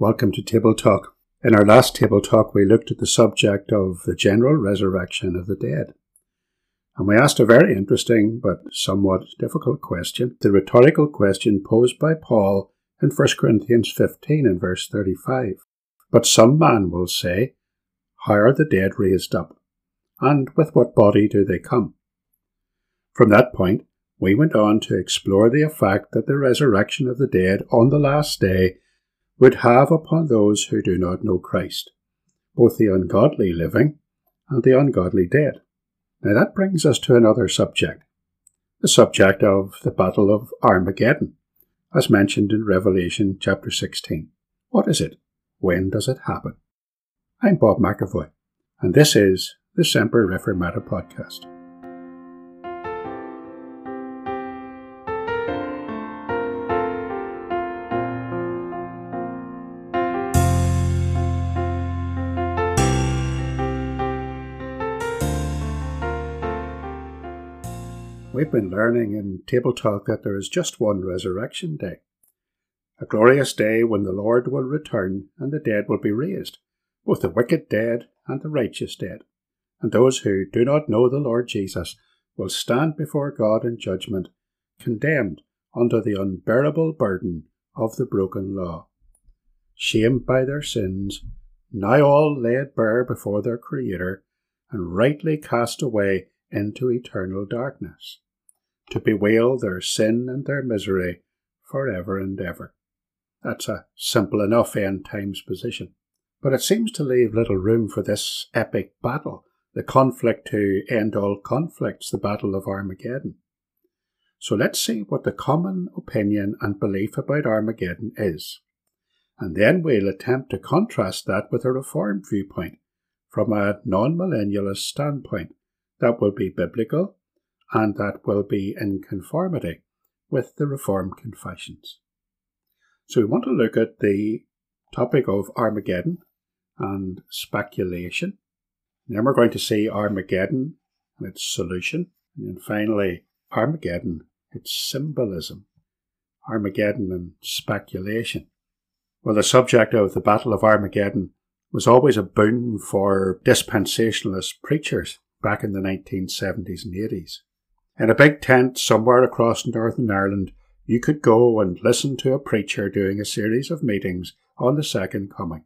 Welcome to Table Talk. In our last Table Talk, we looked at the subject of the general resurrection of the dead. And we asked a very interesting but somewhat difficult question, the rhetorical question posed by Paul in 1 Corinthians 15 and verse 35. But some man will say, How are the dead raised up? And with what body do they come? From that point, we went on to explore the effect that the resurrection of the dead on the last day would have upon those who do not know Christ, both the ungodly living and the ungodly dead. Now that brings us to another subject, the subject of the Battle of Armageddon, as mentioned in Revelation chapter 16. What is it? When does it happen? I'm Bob McAvoy, and this is the Semper Reformata podcast. We've been learning in Table Talk that there is just one resurrection day, a glorious day when the Lord will return and the dead will be raised, both the wicked dead and the righteous dead. And those who do not know the Lord Jesus will stand before God in judgment, condemned under the unbearable burden of the broken law. Shamed by their sins, now all laid bare before their Creator, and rightly cast away into eternal darkness to bewail their sin and their misery for ever and ever. That's a simple enough end times position. But it seems to leave little room for this epic battle, the conflict to end all conflicts, the Battle of Armageddon. So let's see what the common opinion and belief about Armageddon is. And then we'll attempt to contrast that with a Reformed viewpoint from a non millennialist standpoint that will be biblical and that will be in conformity with the Reformed confessions. So we want to look at the topic of Armageddon and speculation. then we're going to see Armageddon and its solution. And then finally, Armageddon, its symbolism. Armageddon and speculation. Well, the subject of the Battle of Armageddon was always a boon for dispensationalist preachers back in the 1970s and 80s. In a big tent somewhere across Northern Ireland, you could go and listen to a preacher doing a series of meetings on the Second Coming.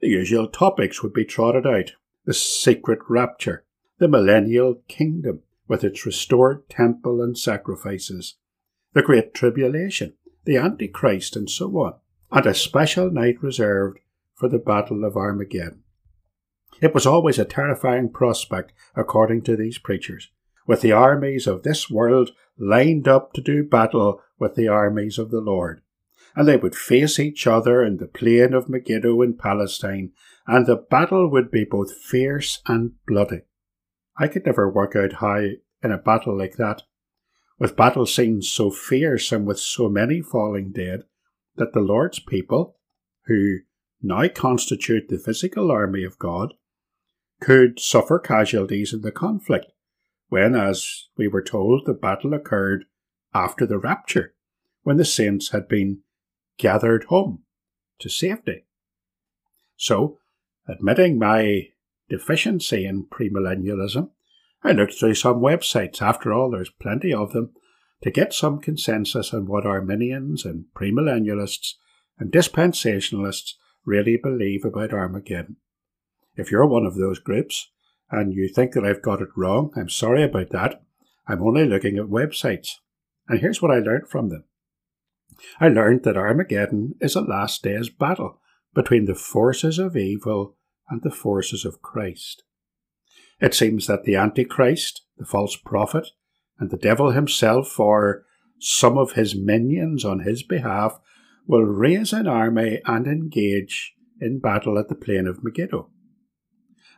The usual topics would be trotted out. The secret rapture, the millennial kingdom with its restored temple and sacrifices, the Great Tribulation, the Antichrist, and so on, and a special night reserved for the Battle of Armageddon. It was always a terrifying prospect, according to these preachers, with the armies of this world lined up to do battle with the armies of the Lord. And they would face each other in the plain of Megiddo in Palestine, and the battle would be both fierce and bloody. I could never work out how, in a battle like that, with battle scenes so fierce and with so many falling dead, that the Lord's people, who now constitute the physical army of God, could suffer casualties in the conflict when, as we were told, the battle occurred after the rapture, when the saints had been gathered home to safety. So, admitting my deficiency in premillennialism, I looked through some websites, after all, there's plenty of them, to get some consensus on what Arminians and premillennialists and dispensationalists really believe about Armageddon. If you're one of those groups, and you think that I've got it wrong, I'm sorry about that. I'm only looking at websites. And here's what I learned from them. I learned that Armageddon is a last day's battle between the forces of evil and the forces of Christ. It seems that the Antichrist, the false prophet, and the devil himself, or some of his minions on his behalf, will raise an army and engage in battle at the plain of Megiddo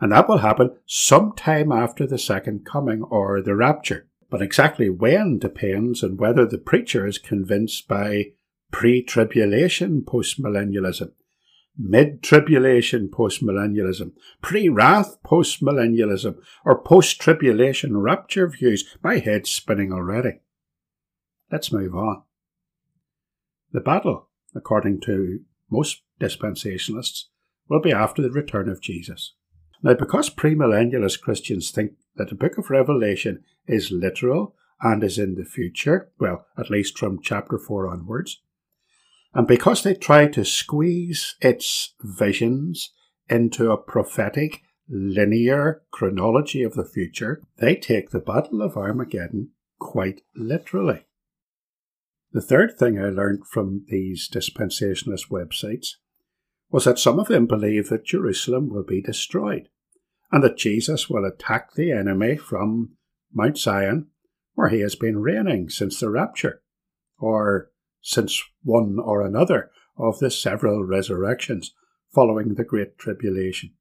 and that will happen sometime after the second coming or the rapture. But exactly when depends on whether the preacher is convinced by pre tribulation postmillennialism, mid tribulation postmillennialism, pre wrath postmillennialism, or post tribulation rapture views. My head's spinning already. Let's move on. The battle, according to most dispensationalists, will be after the return of Jesus. Now, because premillennialist Christians think that the book of Revelation is literal and is in the future, well, at least from chapter 4 onwards, and because they try to squeeze its visions into a prophetic, linear chronology of the future, they take the Battle of Armageddon quite literally. The third thing I learned from these dispensationalist websites was that some of them believe that Jerusalem will be destroyed and that Jesus will attack the enemy from Mount Zion, where he has been reigning since the rapture, or since one or another of the several resurrections following the Great Tribulation.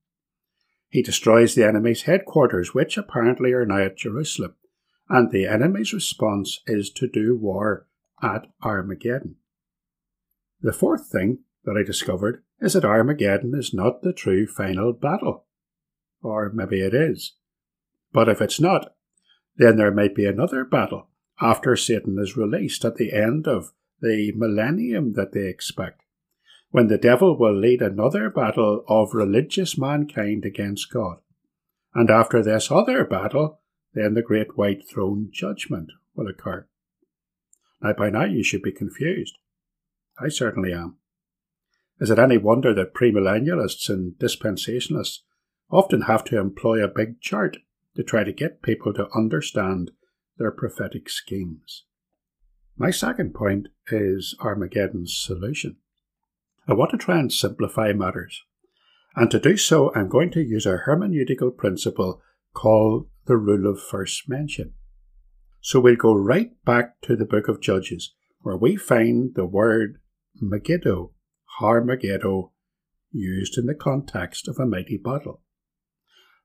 He destroys the enemy's headquarters, which apparently are now at Jerusalem, and the enemy's response is to do war at Armageddon. The fourth thing that I discovered is that Armageddon is not the true final battle. Or maybe it is. But if it's not, then there might be another battle after Satan is released at the end of the millennium that they expect, when the devil will lead another battle of religious mankind against God. And after this other battle, then the great white throne judgment will occur. Now, by now you should be confused. I certainly am. Is it any wonder that premillennialists and dispensationalists often have to employ a big chart to try to get people to understand their prophetic schemes? My second point is Armageddon's solution. I want to try and simplify matters. And to do so, I'm going to use a hermeneutical principle called the rule of first mention. So we'll go right back to the book of Judges, where we find the word Megiddo, Har Megiddo, used in the context of a mighty battle.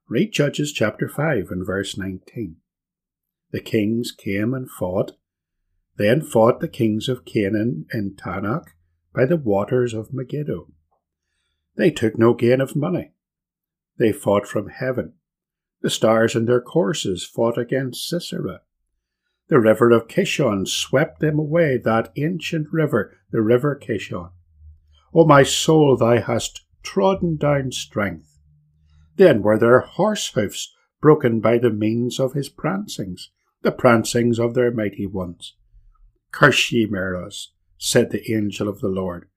Read Judges chapter 5 and verse 19. The kings came and fought then fought the kings of Canaan in Taanach by the waters of Megiddo. They took no gain of money. They fought from heaven. The stars in their courses fought against Sisera. The river of Kishon swept them away, that ancient river, the river Kishon. O my soul, thou hast trodden down strength. Then were their horse hoofs broken by the means of his prancings, the prancings of their mighty ones. Curse ye Meroz, said the angel of the Lord.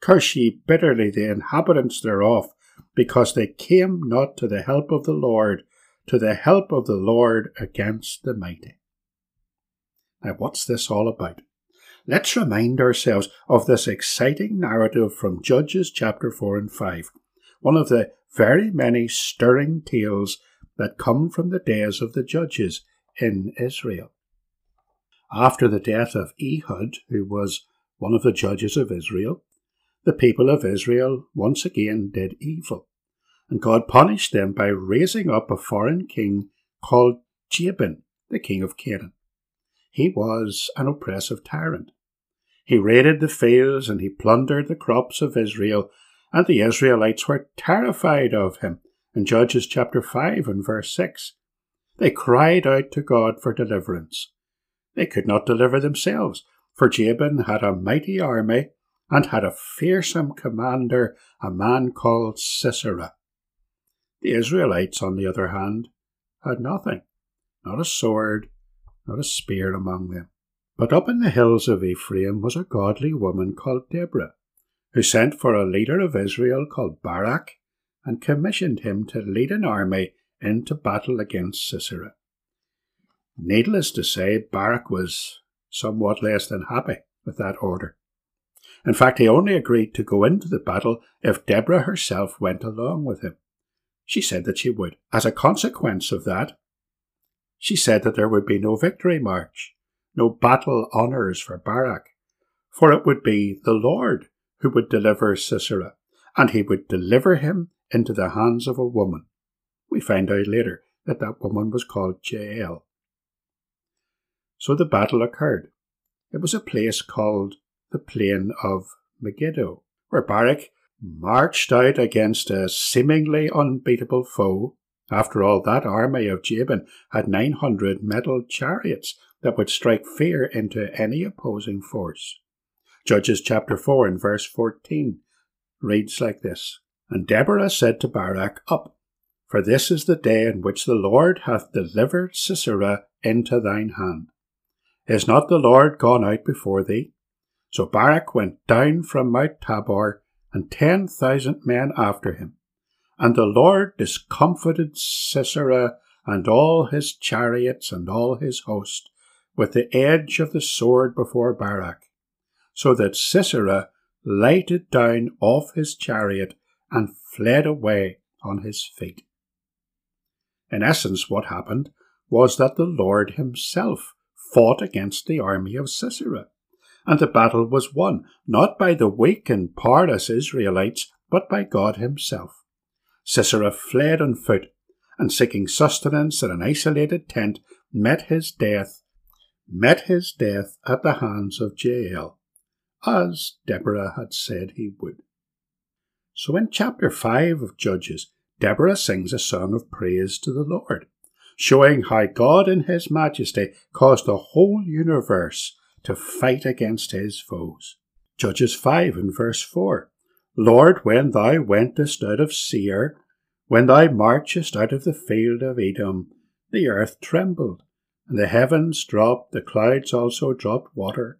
Curse ye bitterly the inhabitants thereof, because they came not to the help of the Lord, to the help of the Lord against the mighty. Now, what's this all about? Let's remind ourselves of this exciting narrative from Judges chapter 4 and 5, one of the very many stirring tales that come from the days of the judges in Israel. After the death of Ehud, who was one of the judges of Israel, the people of Israel once again did evil, and God punished them by raising up a foreign king called Jabin, the king of Canaan. He was an oppressive tyrant. He raided the fields and he plundered the crops of Israel, and the Israelites were terrified of him. In Judges chapter 5 and verse 6, they cried out to God for deliverance. They could not deliver themselves, for Jabin had a mighty army and had a fearsome commander, a man called Sisera. The Israelites, on the other hand, had nothing, not a sword, not a spear among them. But up in the hills of Ephraim was a godly woman called Deborah, who sent for a leader of Israel called Barak and commissioned him to lead an army into battle against Sisera. Needless to say, Barak was somewhat less than happy with that order. In fact, he only agreed to go into the battle if Deborah herself went along with him. She said that she would. As a consequence of that, she said that there would be no victory march, no battle honours for Barak, for it would be the Lord who would deliver Sisera, and he would deliver him into the hands of a woman. We find out later that that woman was called Jael. So the battle occurred. It was a place called the Plain of Megiddo, where Barak marched out against a seemingly unbeatable foe. After all, that army of Jabin had 900 metal chariots that would strike fear into any opposing force. Judges chapter 4 and verse 14 reads like this And Deborah said to Barak, Up, for this is the day in which the Lord hath delivered Sisera into thine hand. Is not the Lord gone out before thee? So Barak went down from Mount Tabor, and ten thousand men after him. And the Lord discomfited Sisera and all his chariots and all his host with the edge of the sword before Barak, so that Sisera lighted down off his chariot and fled away on his feet. In essence, what happened was that the Lord himself fought against the army of Sisera, and the battle was won not by the weak and powerless Israelites, but by God himself. Sisera fled on foot, and seeking sustenance in an isolated tent, met his death, met his death at the hands of Jael, as Deborah had said he would. So in chapter 5 of Judges, Deborah sings a song of praise to the Lord, showing how God in his majesty caused the whole universe to fight against his foes. Judges 5 and verse 4 Lord, when thou wentest out of Seir, when thou marchest out of the field of Edom, the earth trembled, and the heavens dropped, the clouds also dropped water.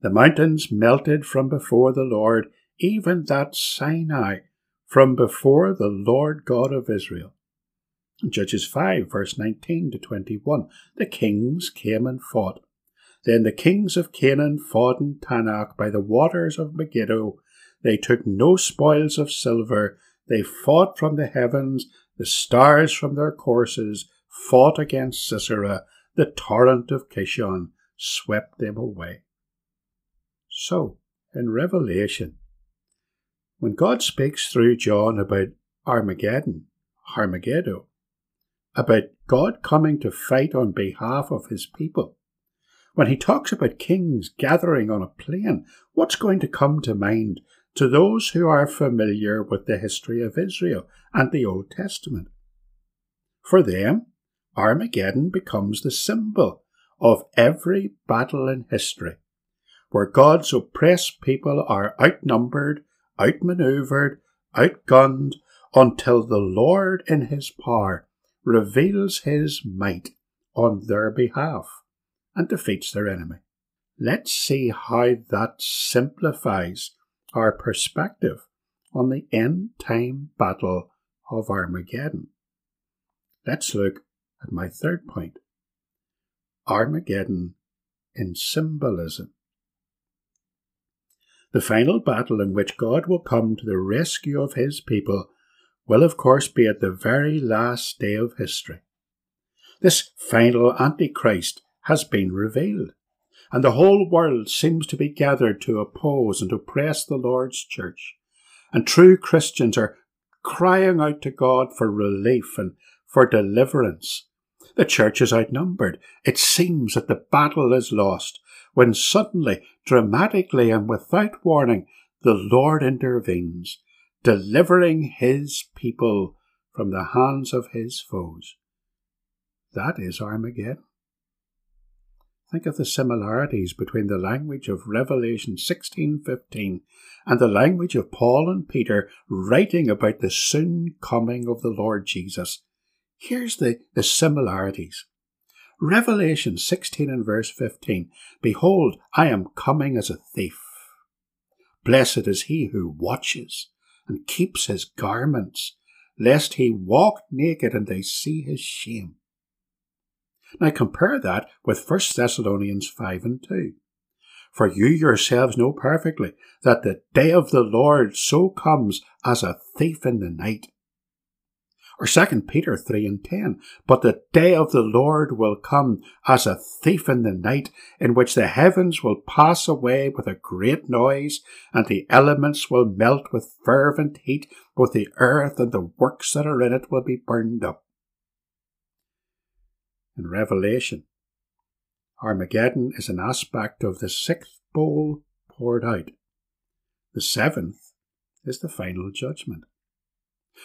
The mountains melted from before the Lord, even that Sinai, from before the Lord God of Israel. Judges 5, verse 19 to 21. The kings came and fought. Then the kings of Canaan fought in Taanach by the waters of Megiddo. They took no spoils of silver, they fought from the heavens, the stars from their courses fought against Sisera, the torrent of Kishon swept them away. So, in Revelation, when God speaks through John about Armageddon, Armageddon, about God coming to fight on behalf of his people, when he talks about kings gathering on a plain, what's going to come to mind to those who are familiar with the history of Israel and the Old Testament. For them, Armageddon becomes the symbol of every battle in history, where God's oppressed people are outnumbered, outmaneuvered, outgunned, until the Lord in his power reveals his might on their behalf and defeats their enemy. Let's see how that simplifies our perspective on the end time battle of Armageddon. Let's look at my third point Armageddon in symbolism. The final battle in which God will come to the rescue of his people will, of course, be at the very last day of history. This final Antichrist has been revealed and the whole world seems to be gathered to oppose and oppress the Lord's church. And true Christians are crying out to God for relief and for deliverance. The church is outnumbered. It seems that the battle is lost, when suddenly, dramatically, and without warning, the Lord intervenes, delivering his people from the hands of his foes. That is Armageddon. Think of the similarities between the language of Revelation 16:15 and the language of Paul and Peter writing about the soon coming of the Lord Jesus. Here's the, the similarities. Revelation 16 and verse 15 Behold, I am coming as a thief. Blessed is he who watches and keeps his garments, lest he walk naked and they see his shame. Now compare that with 1 Thessalonians 5 and 2. For you yourselves know perfectly that the day of the Lord so comes as a thief in the night. Or 2 Peter 3 and 10. But the day of the Lord will come as a thief in the night, in which the heavens will pass away with a great noise, and the elements will melt with fervent heat, both the earth and the works that are in it will be burned up in Revelation. Armageddon is an aspect of the sixth bowl poured out. The seventh is the final judgment.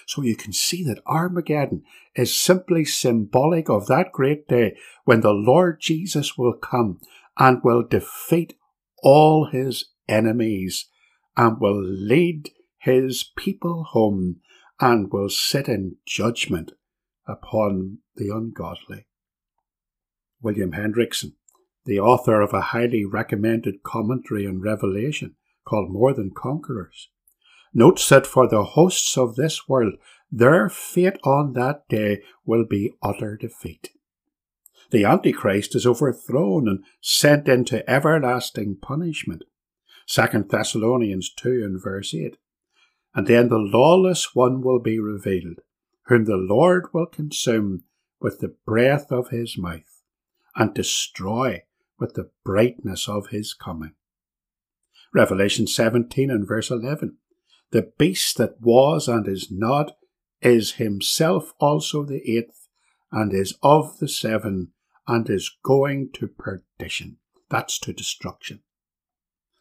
So you can see that Armageddon is simply symbolic of that great day when the Lord Jesus will come and will defeat all his enemies and will lead his people home and will sit in judgment upon the ungodly. William Hendriksen, the author of a highly recommended commentary on Revelation called More Than Conquerors, notes that for the hosts of this world, their fate on that day will be utter defeat. The Antichrist is overthrown and sent into everlasting punishment. 2 Thessalonians 2 and verse 8. And then the lawless one will be revealed, whom the Lord will consume with the breath of his mouth, and destroy with the brightness of his coming. Revelation 17 and verse 11. The beast that was and is not is himself also the eighth, and is of the seven, and is going to perdition. That's to destruction.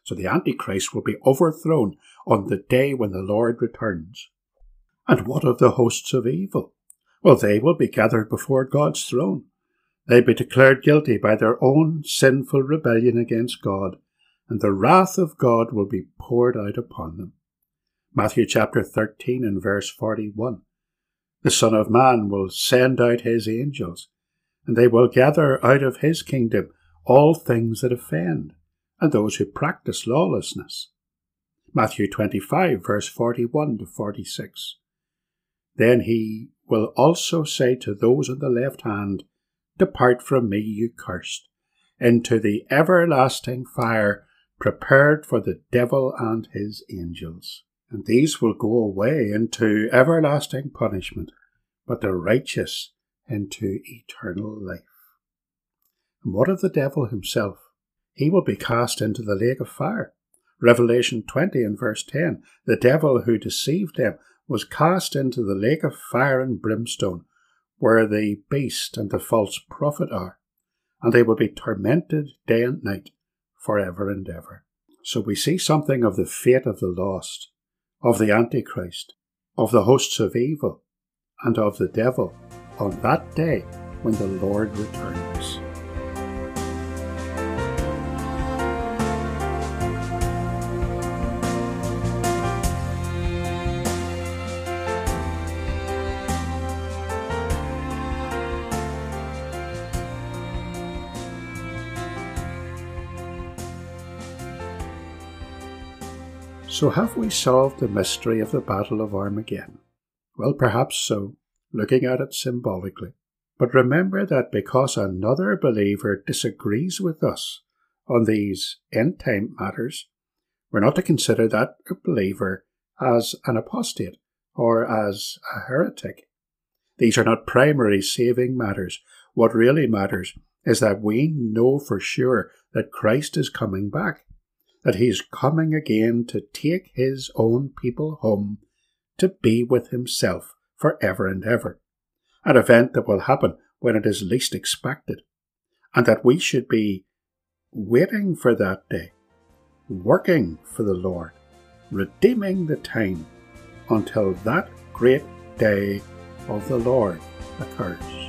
So the Antichrist will be overthrown on the day when the Lord returns. And what of the hosts of evil? Well, they will be gathered before God's throne. They'll be declared guilty by their own sinful rebellion against God, and the wrath of God will be poured out upon them. Matthew chapter 13 and verse 41. The Son of Man will send out his angels, and they will gather out of his kingdom all things that offend, and those who practice lawlessness. Matthew 25, verse 41 to 46. Then he will also say to those on the left hand, Depart from me, you cursed, into the everlasting fire prepared for the devil and his angels. And these will go away into everlasting punishment, but the righteous into eternal life. And what of the devil himself? He will be cast into the lake of fire. Revelation 20 and verse 10 The devil who deceived them was cast into the lake of fire and brimstone, where the beast and the false prophet are, and they will be tormented day and night for ever and ever. So we see something of the fate of the lost, of the Antichrist, of the hosts of evil, and of the devil on that day when the Lord returns. So, have we solved the mystery of the Battle of Armageddon? Well, perhaps so, looking at it symbolically. But remember that because another believer disagrees with us on these end time matters, we're not to consider that believer as an apostate or as a heretic. These are not primary saving matters. What really matters is that we know for sure that Christ is coming back that he is coming again to take his own people home to be with himself for ever and ever, an event that will happen when it is least expected, and that we should be waiting for that day, working for the Lord, redeeming the time until that great day of the Lord occurs.